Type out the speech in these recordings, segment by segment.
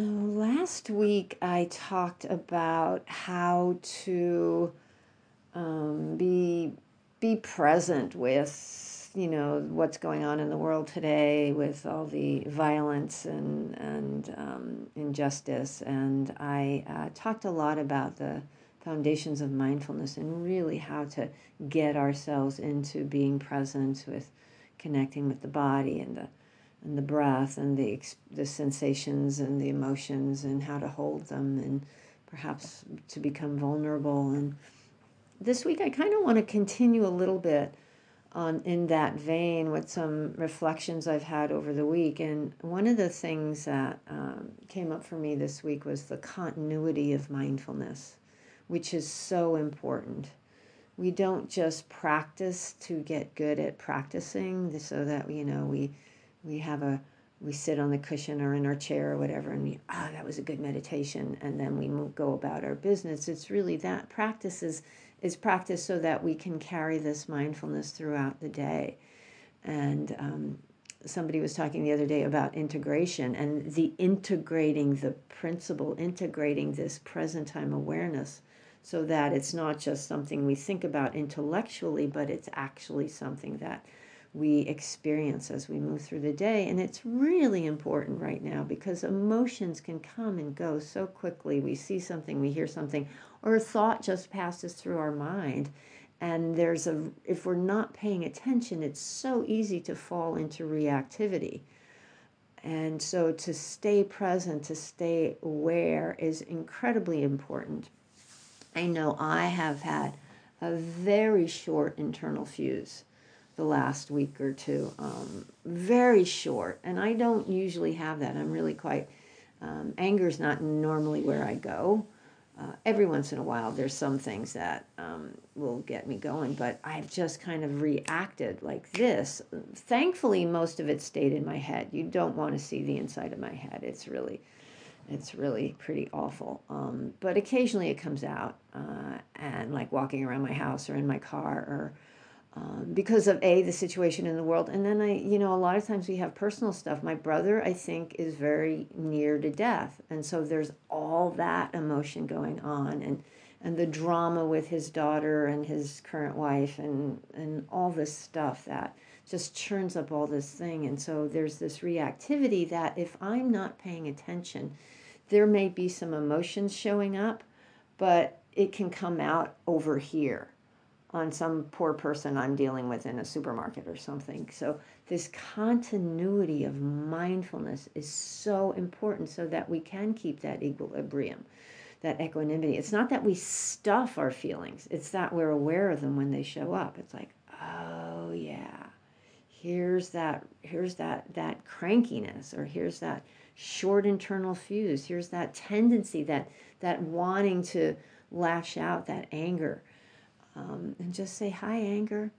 Last week I talked about how to um, be be present with you know what's going on in the world today with all the violence and and um, injustice, and I uh, talked a lot about the foundations of mindfulness and really how to get ourselves into being present with connecting with the body and the and the breath and the the sensations and the emotions and how to hold them and perhaps to become vulnerable. And this week I kind of want to continue a little bit on in that vein with some reflections I've had over the week. And one of the things that um, came up for me this week was the continuity of mindfulness which is so important. We don't just practice to get good at practicing so that you know we we have a we sit on the cushion or in our chair or whatever and we ah oh, that was a good meditation and then we move, go about our business. It's really that. Practice is, is practice so that we can carry this mindfulness throughout the day. And um, somebody was talking the other day about integration and the integrating the principle integrating this present time awareness so that it's not just something we think about intellectually but it's actually something that we experience as we move through the day. And it's really important right now because emotions can come and go so quickly. We see something, we hear something, or a thought just passes through our mind. And there's a, if we're not paying attention, it's so easy to fall into reactivity. And so to stay present, to stay aware is incredibly important. I know I have had a very short internal fuse the last week or two. Um, very short, and I don't usually have that. I'm really quite, um, anger is not normally where I go. Uh, every once in a while, there's some things that um, will get me going, but I've just kind of reacted like this. Thankfully, most of it stayed in my head. You don't want to see the inside of my head. It's really, it's really pretty awful. Um, but occasionally it comes out, uh, and like walking around my house or in my car or um, because of a the situation in the world. And then i you know a lot of times we have personal stuff. My brother i think is very near to death. And so there's all that emotion going on and and the drama with his daughter and his current wife and and all this stuff that just churns up all this thing. And so there's this reactivity that if i'm not paying attention there may be some emotions showing up but it can come out over here on some poor person I'm dealing with in a supermarket or something. So, this continuity of mindfulness is so important so that we can keep that equilibrium, that equanimity. It's not that we stuff our feelings, it's that we're aware of them when they show up. It's like, oh, yeah. Here's that here's that that crankiness or here's that short internal fuse. Here's that tendency that that wanting to lash out, that anger um, and just say hi anger.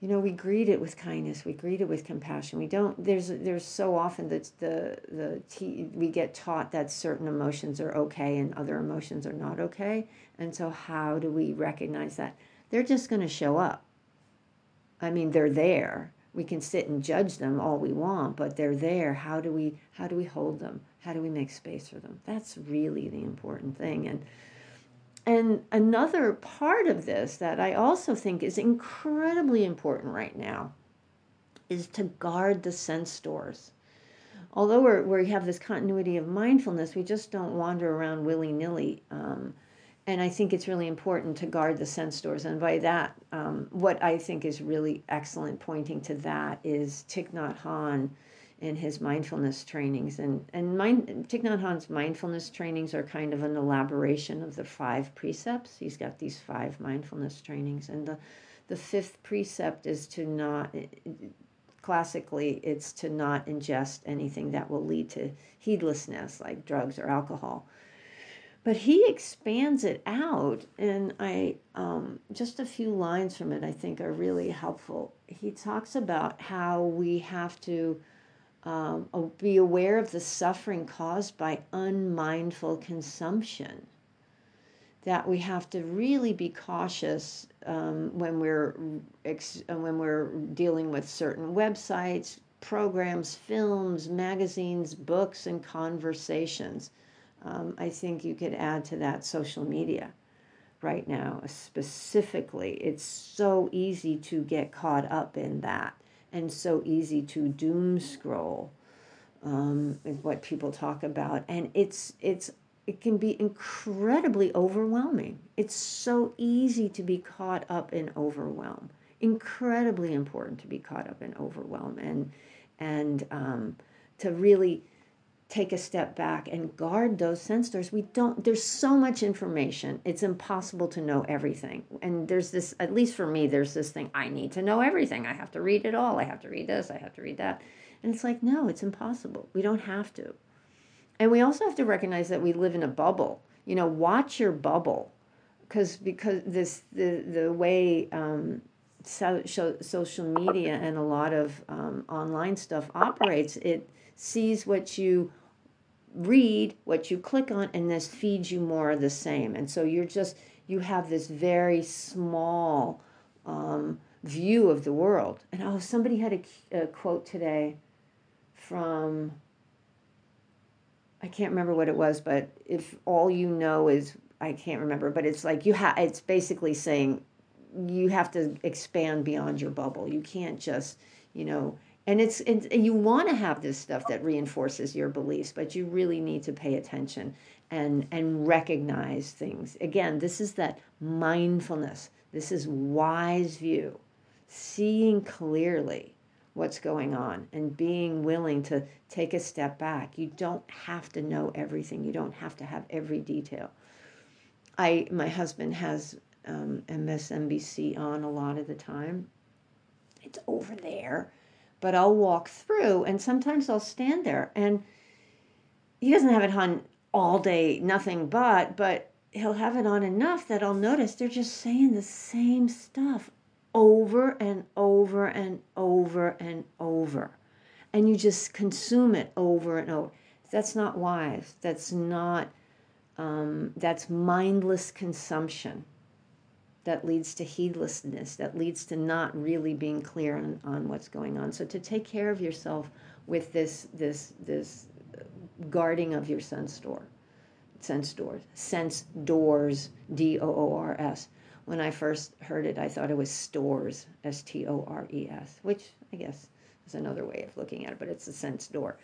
You know we greet it with kindness. We greet it with compassion. We don't there's there's so often that the the we get taught that certain emotions are okay and other emotions are not okay. And so how do we recognize that? They're just going to show up. I mean they're there. We can sit and judge them all we want but they're there. How do we how do we hold them? How do we make space for them? That's really the important thing. And and another part of this that I also think is incredibly important right now is to guard the sense doors. Although we're, we have this continuity of mindfulness, we just don't wander around willy nilly. Um, and I think it's really important to guard the sense doors. And by that, um, what I think is really excellent pointing to that is Thich Nhat Hanh in his mindfulness trainings. And, and mind, Thich Nhat Hanh's mindfulness trainings are kind of an elaboration of the five precepts. He's got these five mindfulness trainings. And the, the fifth precept is to not, classically, it's to not ingest anything that will lead to heedlessness, like drugs or alcohol. But he expands it out, and I um, just a few lines from it I think are really helpful. He talks about how we have to um, be aware of the suffering caused by unmindful consumption. That we have to really be cautious um, when we're ex- uh, when we're dealing with certain websites, programs, films, magazines, books, and conversations. Um, I think you could add to that social media right now, specifically. It's so easy to get caught up in that and so easy to doom scroll. Um, what people talk about, and it's it's it can be incredibly overwhelming. It's so easy to be caught up in overwhelm. Incredibly important to be caught up in overwhelm and and um, to really take a step back and guard those sense doors. We don't. There's so much information. It's impossible to know everything. And there's this. At least for me, there's this thing. I need to know everything. I have to read it all. I have to read this. I have to read that. And it's like no, it's impossible. We don't have to. And we also have to recognize that we live in a bubble. You know, watch your bubble, because because this the the way um, so, so, social media and a lot of um, online stuff operates, it sees what you read, what you click on, and this feeds you more of the same. And so you're just you have this very small um, view of the world. And oh, somebody had a, a quote today from I can't remember what it was, but if all you know is I can't remember, but it's like you have it's basically saying you have to expand beyond your bubble. You can't just, you know, and it's, it's you want to have this stuff that reinforces your beliefs, but you really need to pay attention and and recognize things. Again, this is that mindfulness. This is wise view, seeing clearly what's going on and being willing to take a step back. You don't have to know everything. You don't have to have every detail. I my husband has um, MSNBC on a lot of the time. It's over there, but I'll walk through and sometimes I'll stand there and he doesn't have it on all day, nothing but, but he'll have it on enough that I'll notice they're just saying the same stuff over and over and over and over. And you just consume it over and over. That's not wise. That's not, um, that's mindless consumption that leads to heedlessness, that leads to not really being clear on, on what's going on. So to take care of yourself with this, this, this guarding of your sense door, sense doors, sense doors, D O O R S when I first heard it, I thought it was stores, S T O R E S, which I guess is another way of looking at it, but it's a sense door.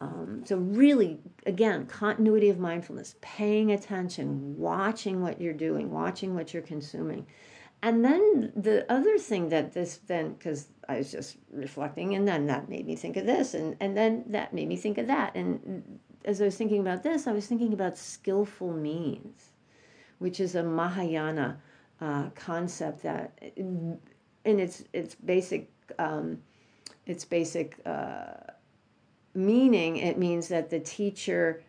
Um, so, really, again, continuity of mindfulness, paying attention, watching what you're doing, watching what you're consuming. And then the other thing that this then, because I was just reflecting, and then that made me think of this, and, and then that made me think of that. And as I was thinking about this, I was thinking about skillful means, which is a Mahayana uh, concept that, in its its basic um, its basic uh, meaning, it means that the teacher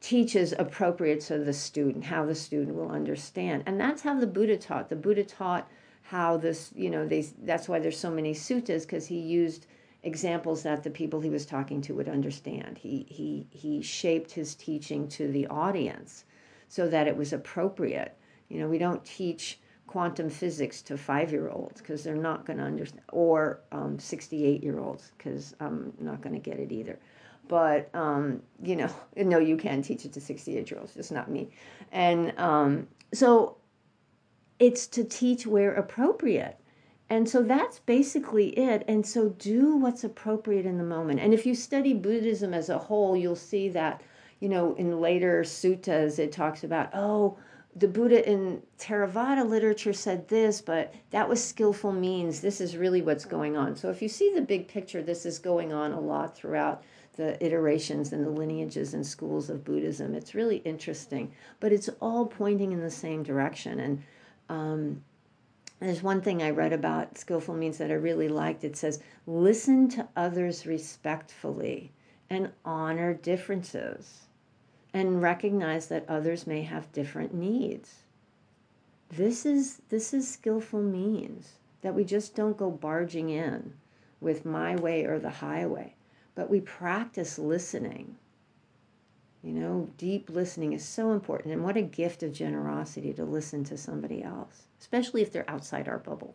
teaches appropriate to the student, how the student will understand, and that's how the Buddha taught. The Buddha taught how this, you know, they. That's why there's so many suttas because he used examples that the people he was talking to would understand. He he he shaped his teaching to the audience so that it was appropriate you know, we don't teach quantum physics to five year olds because they're not going to understand, or 68 um, year olds because I'm not going to get it either. But, um, you know, no, you can teach it to 68 year olds, just not me. And um, so it's to teach where appropriate. And so that's basically it. And so do what's appropriate in the moment. And if you study Buddhism as a whole, you'll see that, you know, in later suttas, it talks about, oh, the Buddha in Theravada literature said this, but that was skillful means. This is really what's going on. So if you see the big picture, this is going on a lot throughout the iterations and the lineages and schools of Buddhism. It's really interesting, but it's all pointing in the same direction. And um, there's one thing I read about skillful means that I really liked. It says, listen to others respectfully and honor differences and recognize that others may have different needs. This is this is skillful means that we just don't go barging in with my way or the highway, but we practice listening. You know, deep listening is so important and what a gift of generosity to listen to somebody else, especially if they're outside our bubble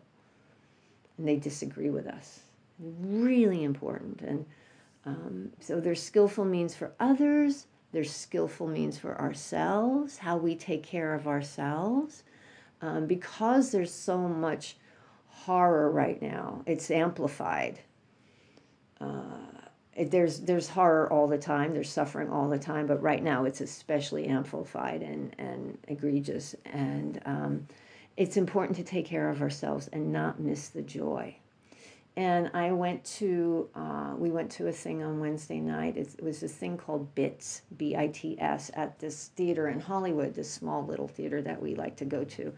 and they disagree with us Really important. And um, so there's skillful means for others, there's skillful means for ourselves, how we take care of ourselves. Um, because there's so much horror right now, it's amplified. Uh, there's there's horror all the time there's suffering all the time but right now it's especially amplified and and egregious and um, it's important to take care of ourselves and not miss the joy and i went to uh, we went to a thing on wednesday night it, was this thing called bits b-i-t-s at this theater in hollywood this small little theater that we like to go to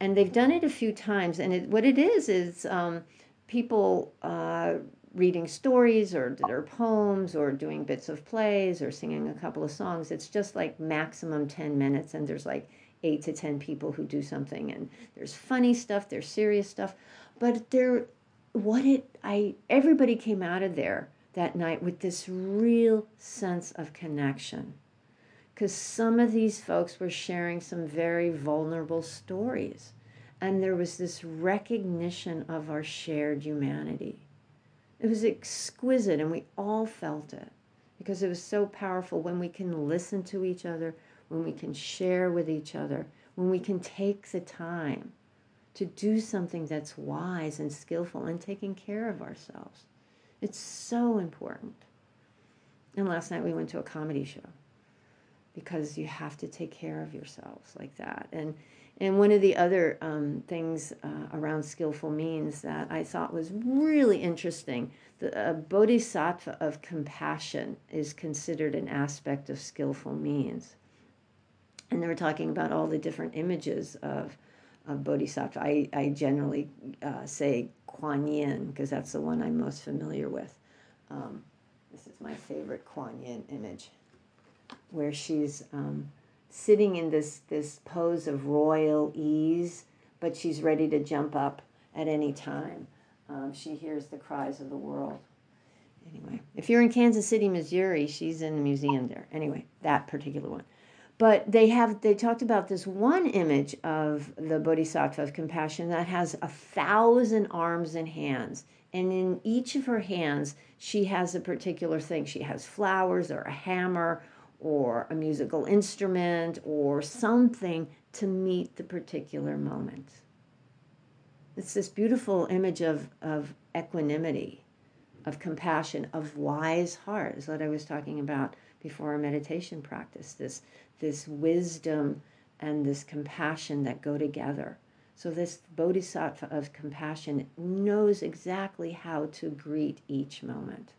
and they've done it a few times and it, what it is is um, people uh, reading stories or their poems or doing bits of plays or singing a couple of songs. It's just like maximum 10 minutes, and there's like eight to 10 people who do something, and there's funny stuff, there's serious stuff. But there, what it, I, everybody came out of there that night with this real sense of connection. Because some of these folks were sharing some very vulnerable stories. And there was this recognition of our shared humanity it was exquisite, and we all felt it because it was so powerful when we can listen to each other, when we can share with each other, when we can take the time to do something that's wise and skillful and taking care of ourselves. It's so important. And last night we went to a comedy show because you have to take care of yourselves like that. And and one of the other um, things uh, around skillful means that I thought was really interesting the uh, bodhisattva of compassion is considered an aspect of skillful means. And they were talking about all the different images of, bodhisattva. I, I generally uh, say Kuan Yin because that's the one I'm most familiar with. Um, this is my favorite Kuan Yin image, where she's um, sitting in this, this pose of royal ease, but she's ready to jump up at any time. Um, she hears the cries of the world. Anyway, if you're in Kansas City, Missouri, she's in the museum there. Anyway, that particular one. But they have they talked about this one image of the Bodhisattva of compassion that has a thousand arms and hands. And in each of her hands, she has a particular thing. She has flowers or a hammer or a musical instrument or something to meet the particular moment. It's this beautiful image of, of equanimity, of compassion, of wise heart, is what I was talking about before our meditation practice. This, this wisdom and this compassion that go together. So, this bodhisattva of compassion knows exactly how to greet each moment.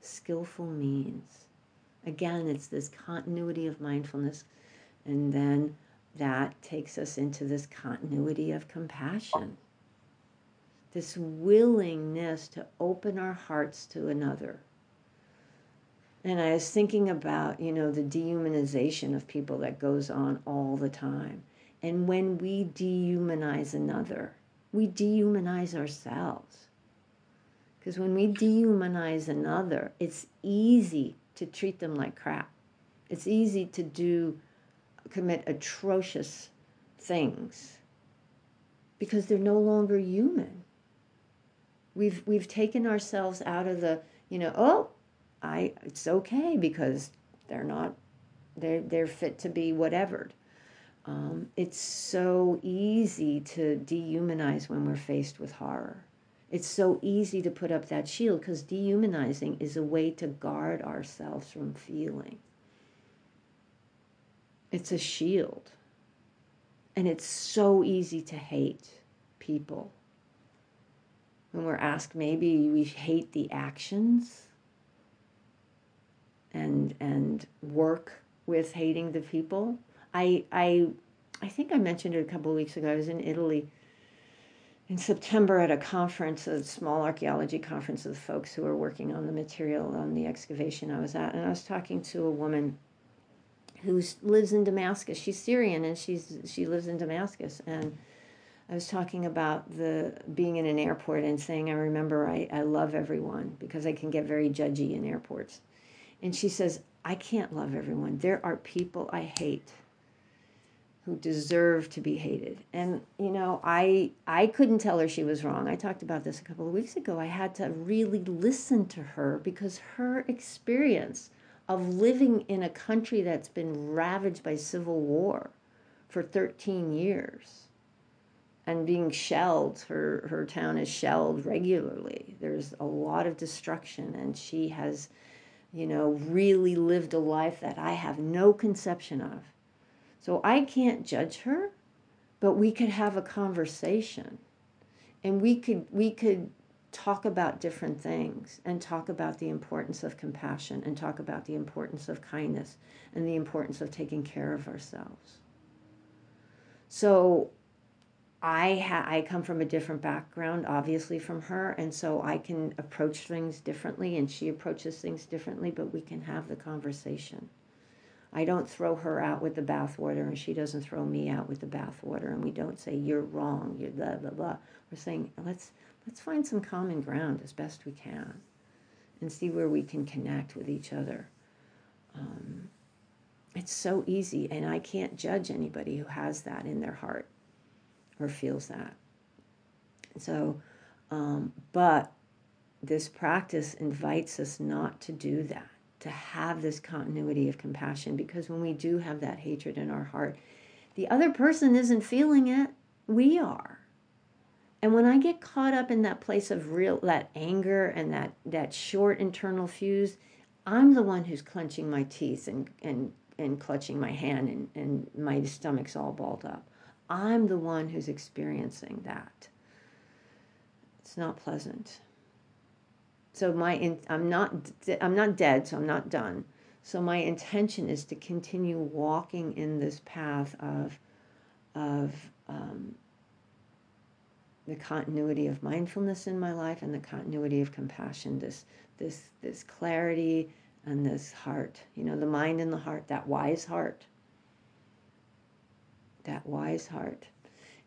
Skillful means. Again, it's this continuity of mindfulness, and then that takes us into this continuity of compassion. This willingness to open our hearts to another. And I was thinking about, you know, the dehumanization of people that goes on all the time. And when we dehumanize another, we dehumanize ourselves. Because when we dehumanize another, it's easy to treat them like crap. It's easy to do, commit atrocious things because they're no longer human. We've, we've taken ourselves out of the, you know, oh, I, it's okay because they're not, they're, they're fit to be whatever. Um, it's so easy to dehumanize when we're faced with horror. It's so easy to put up that shield because dehumanizing is a way to guard ourselves from feeling. It's a shield. And it's so easy to hate people. When we're asked, maybe we hate the actions and and work with hating the people. I I I think I mentioned it a couple of weeks ago. I was in Italy in September at a conference, a small archaeology conference of folks who are working on the material on the excavation I was at, and I was talking to a woman who lives in Damascus. She's Syrian and she's she lives in Damascus, and I was talking about the being in an airport and saying I remember I, I love everyone because I can get very judgy in airports, and she says I can't love everyone. There are people I hate who deserve to be hated. And you know, I I couldn't tell her she was wrong. I talked about this a couple of weeks ago. I had to really listen to her because her experience of living in a country that's been ravaged by civil war for 13 years and being shelled her her town is shelled regularly there's a lot of destruction and she has you know really lived a life that I have no conception of so I can't judge her, but we could have a conversation and we could we could talk about different things and talk about the importance of compassion and talk about the importance of kindness and the importance of taking care of ourselves. So I ha- I come from a different background obviously from her and so I can approach things differently and she approaches things differently but we can have the conversation. I don't throw her out with the bathwater and she doesn't throw me out with the bathwater and we don't say you're wrong, you're blah blah blah. We're saying let's let's find some common ground as best we can and see where we can connect with each other. Um, it's so easy and I can't judge anybody who has that in their heart or feels that. So, um, but this practice invites us not to do that to have this continuity of compassion because when we do have that hatred in our heart, the other person isn't feeling it, we are. And when I get caught up in that place of real that anger and that that short internal fuse, I'm the one who's clenching my teeth and and and clutching my hand and, and my stomach's all balled up. I'm the one who's experiencing that. It's not pleasant so my in, I'm not I'm not dead, so I'm not done. So my intention is to continue walking in this path of of um, the continuity of mindfulness in my life and the continuity of compassion. This this this clarity and this heart. You know, the mind and the heart. That wise heart. That wise heart.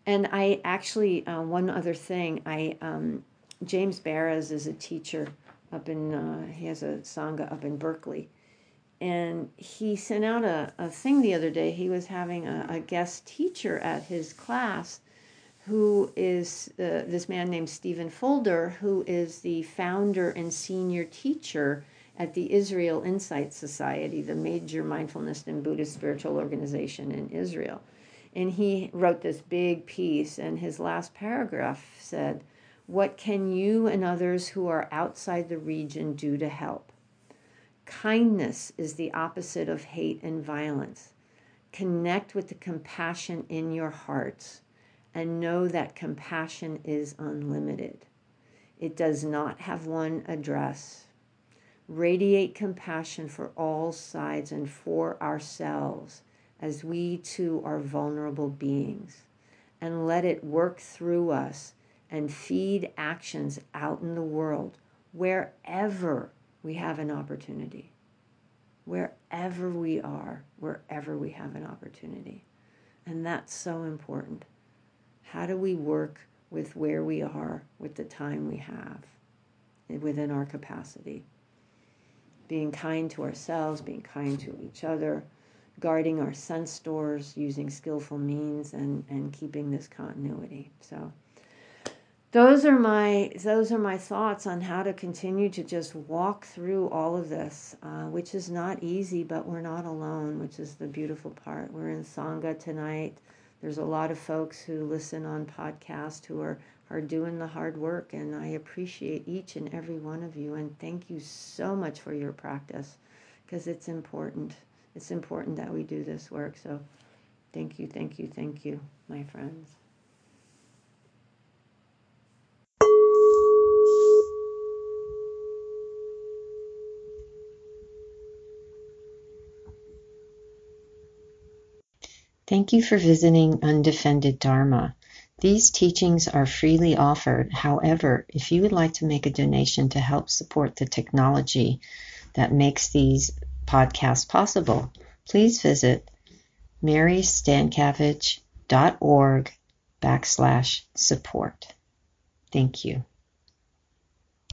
And I actually uh, one other thing I. Um, James Baraz is a teacher up in, uh, he has a Sangha up in Berkeley. And he sent out a, a thing the other day. He was having a, a guest teacher at his class who is uh, this man named Stephen Fulder, who is the founder and senior teacher at the Israel Insight Society, the major mindfulness and Buddhist spiritual organization in Israel. And he wrote this big piece, and his last paragraph said, what can you and others who are outside the region do to help? Kindness is the opposite of hate and violence. Connect with the compassion in your hearts and know that compassion is unlimited. It does not have one address. Radiate compassion for all sides and for ourselves as we too are vulnerable beings. And let it work through us and feed actions out in the world wherever we have an opportunity. Wherever we are, wherever we have an opportunity. And that's so important. How do we work with where we are, with the time we have, within our capacity? Being kind to ourselves, being kind to each other, guarding our sense doors, using skillful means, and, and keeping this continuity. So, those are my those are my thoughts on how to continue to just walk through all of this, uh, which is not easy, but we're not alone, which is the beautiful part. We're in sangha tonight. There's a lot of folks who listen on podcast who are are doing the hard work, and I appreciate each and every one of you, and thank you so much for your practice, because it's important. It's important that we do this work. So, thank you, thank you, thank you, my friends. Thank you for visiting Undefended Dharma. These teachings are freely offered. However, if you would like to make a donation to help support the technology that makes these podcasts possible, please visit marystancavage.org backslash support. Thank you.